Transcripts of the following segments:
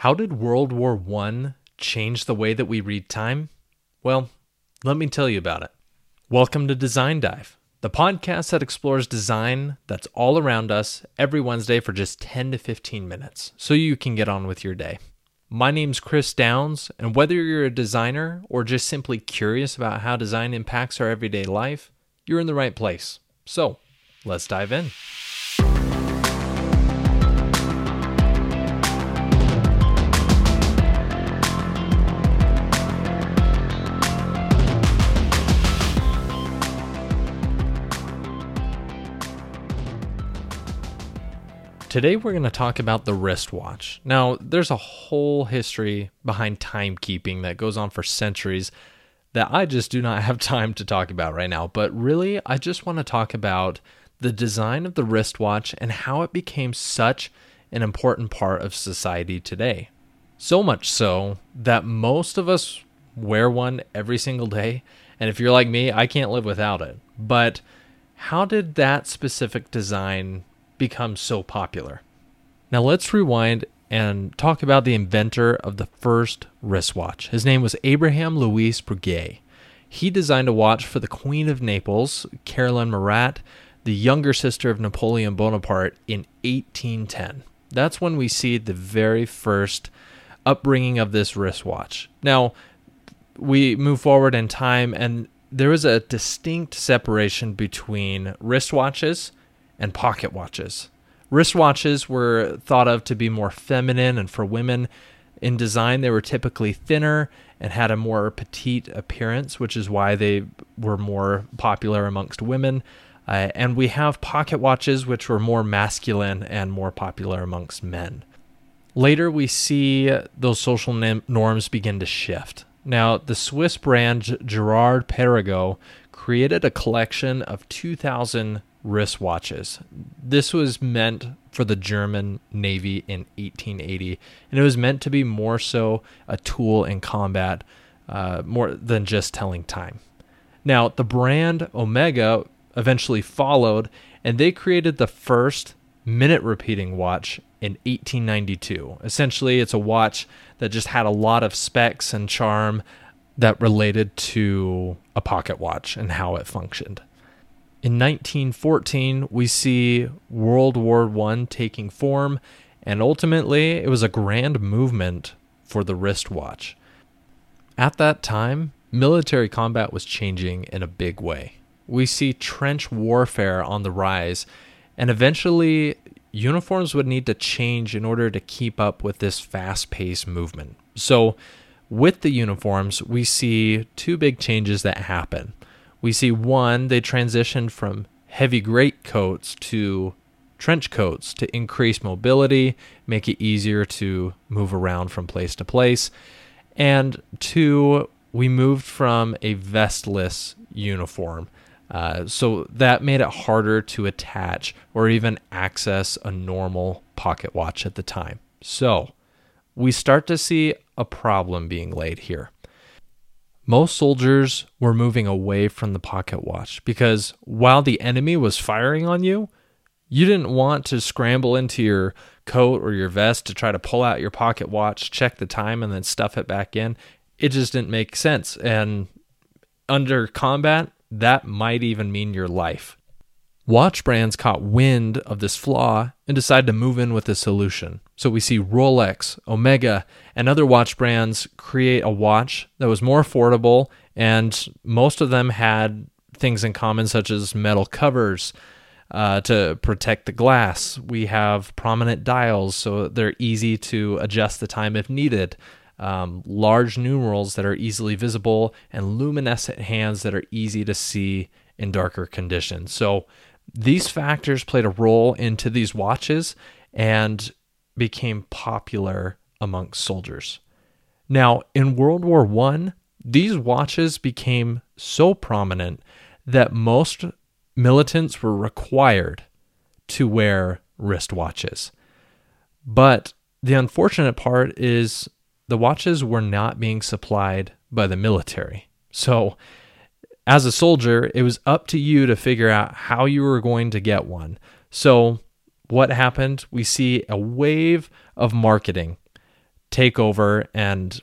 How did World War I change the way that we read time? Well, let me tell you about it. Welcome to Design Dive, the podcast that explores design that's all around us every Wednesday for just 10 to 15 minutes so you can get on with your day. My name's Chris Downs, and whether you're a designer or just simply curious about how design impacts our everyday life, you're in the right place. So, let's dive in. Today, we're going to talk about the wristwatch. Now, there's a whole history behind timekeeping that goes on for centuries that I just do not have time to talk about right now. But really, I just want to talk about the design of the wristwatch and how it became such an important part of society today. So much so that most of us wear one every single day. And if you're like me, I can't live without it. But how did that specific design become so popular? Now let's rewind and talk about the inventor of the first wristwatch. His name was Abraham Louis Breguet. He designed a watch for the Queen of Naples, Caroline Murat, the younger sister of Napoleon Bonaparte, in 1810. That's when we see the very first upbringing of this wristwatch. Now, we move forward in time, and there is a distinct separation between wristwatches and pocket watches. Wristwatches were thought of to be more feminine and for women. In design, they were typically thinner and had a more petite appearance, which is why they were more popular amongst women. Uh, and we have pocket watches, which were more masculine and more popular amongst men. Later, we see those social norms begin to shift. Now, the Swiss brand Girard Perregaux created a collection of 2,000 wristwatches. This was meant for the German Navy in 1880, and it was meant to be more so a tool in combat, uh, more than just telling time. Now, the brand Omega eventually followed, and they created the first minute repeating watch in 1892. Essentially, it's a watch that just had a lot of specs and charm that related to a pocket watch and how it functioned. In 1914, we see World War I taking form, and ultimately, it was a grand movement for the wristwatch. At that time, military combat was changing in a big way. We see trench warfare on the rise, and eventually, uniforms would need to change in order to keep up with this fast paced movement. So, with the uniforms, we see two big changes that happen we see one, they transitioned from heavy greatcoats to trench coats to increase mobility, make it easier to move around from place to place. And two, we moved from a vestless uniform. Uh, so that made it harder to attach or even access a normal pocket watch at the time. So we start to see a problem being laid here. Most soldiers were moving away from the pocket watch because while the enemy was firing on you, you didn't want to scramble into your coat or your vest to try to pull out your pocket watch, check the time, and then stuff it back in. It just didn't make sense. And under combat, that might even mean your life. Watch brands caught wind of this flaw and decided to move in with a solution. So we see Rolex, Omega, and other watch brands create a watch that was more affordable, and most of them had things in common, such as metal covers uh, to protect the glass. We have prominent dials, so they're easy to adjust the time if needed. Um, large numerals that are easily visible, and luminescent hands that are easy to see in darker conditions. So these factors played a role into these watches and became popular amongst soldiers. Now, in World War I, these watches became so prominent that most militants were required to wear wristwatches. But the unfortunate part is the watches were not being supplied by the military. So as a soldier, it was up to you to figure out how you were going to get one. So, what happened? We see a wave of marketing take over and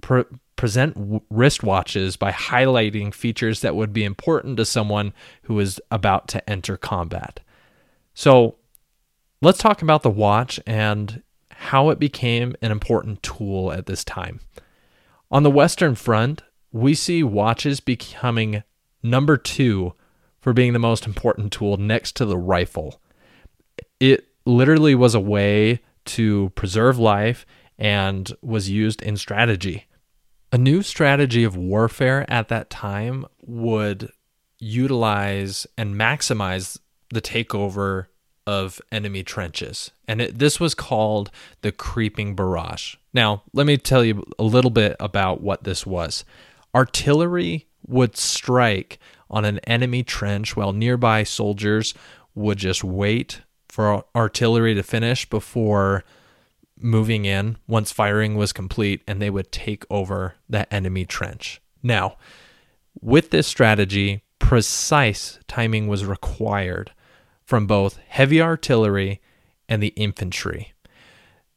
pre- present w- wristwatches by highlighting features that would be important to someone who is about to enter combat. So, let's talk about the watch and how it became an important tool at this time. On the Western Front, we see watches becoming number two for being the most important tool next to the rifle. It literally was a way to preserve life and was used in strategy. A new strategy of warfare at that time would utilize and maximize the takeover of enemy trenches. And it, this was called the creeping barrage. Now, let me tell you a little bit about what this was. Artillery would strike on an enemy trench while nearby soldiers would just wait for artillery to finish before moving in once firing was complete and they would take over that enemy trench. Now, with this strategy, precise timing was required from both heavy artillery and the infantry.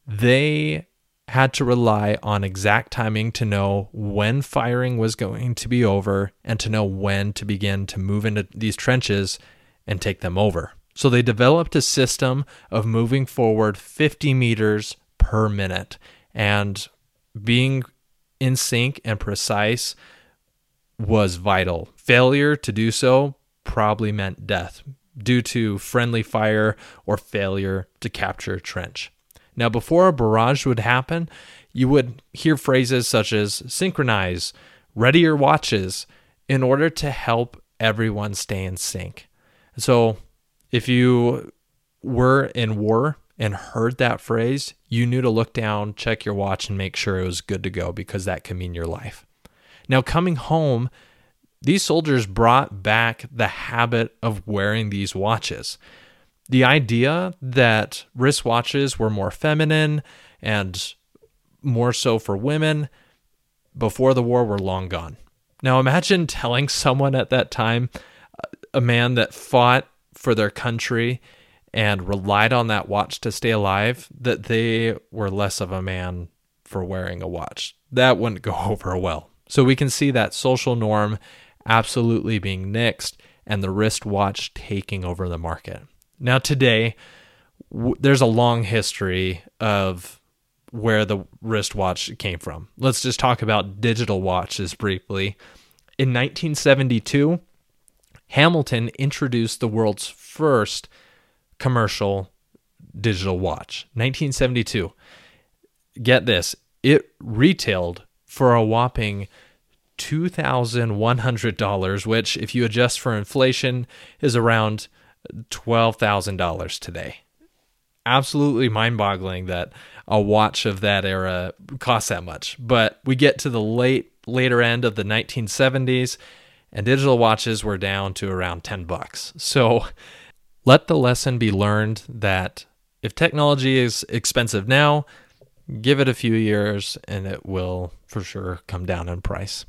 They had to rely on exact timing to know when firing was going to be over and to know when to begin to move into these trenches and take them over. So they developed a system of moving forward 50 meters per minute and being in sync and precise was vital. Failure to do so probably meant death due to friendly fire or failure to capture a trench. Now, before a barrage would happen, you would hear phrases such as synchronize, ready your watches in order to help everyone stay in sync. So, if you were in war and heard that phrase, you knew to look down, check your watch, and make sure it was good to go because that could mean your life. Now, coming home, these soldiers brought back the habit of wearing these watches the idea that wristwatches were more feminine and more so for women before the war were long gone. Now imagine telling someone at that time, uh, a man that fought for their country and relied on that watch to stay alive, that they were less of a man for wearing a watch. That wouldn't go over well. So we can see that social norm absolutely being nixed and the wristwatch taking over the market. Now, today, w- there's a long history of where the wristwatch came from. Let's just talk about digital watches briefly. In 1972, Hamilton introduced the world's first commercial digital watch. 1972. Get this, it retailed for a whopping $2,100, which, if you adjust for inflation, is around $12,000 today. Absolutely mind boggling that a watch of that era costs that much. But we get to the late later end of the 1970s and digital watches were down to around 10 bucks. So let the lesson be learned that if technology is expensive now, give it a few years and it will for sure come down in price.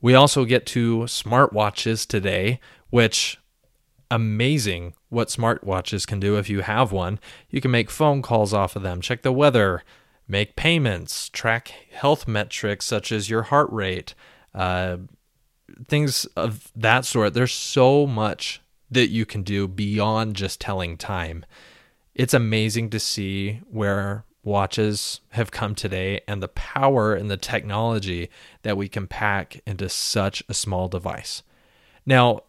We also get to smartwatches today, which amazing what smartwatches can do if you have one. You can make phone calls off of them, check the weather, make payments, track health metrics such as your heart rate, uh, things of that sort. There's so much that you can do beyond just telling time. It's amazing to see where watches have come today and the power and the technology that we can pack into such a small device. Now,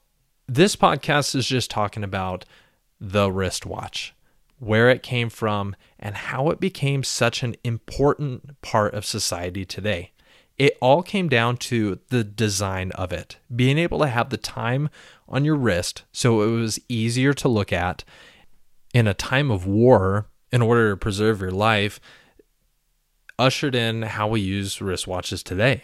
this podcast is just talking about the wristwatch, where it came from, and how it became such an important part of society today. It all came down to the design of it, being able to have the time on your wrist so it was easier to look at in a time of war in order to preserve your life, ushered in how we use wristwatches today.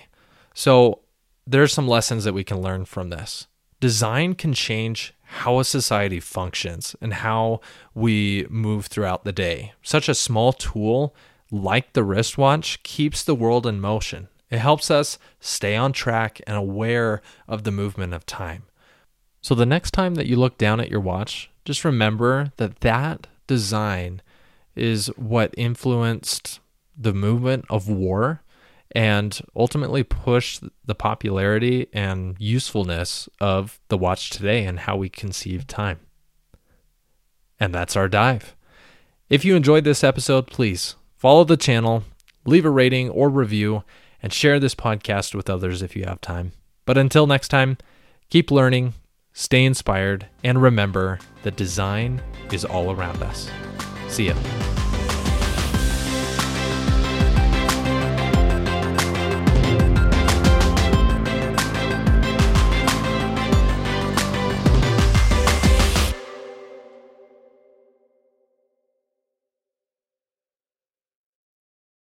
So, there's some lessons that we can learn from this design can change how a society functions and how we move throughout the day. Such a small tool like the wristwatch keeps the world in motion. It helps us stay on track and aware of the movement of time. So the next time that you look down at your watch, just remember that that design is what influenced the movement of war and ultimately push the popularity and usefulness of the watch today and how we conceive time. And that's our dive. If you enjoyed this episode, please follow the channel, leave a rating or review, and share this podcast with others if you have time. But until next time, keep learning, stay inspired, and remember that design is all around us. See ya.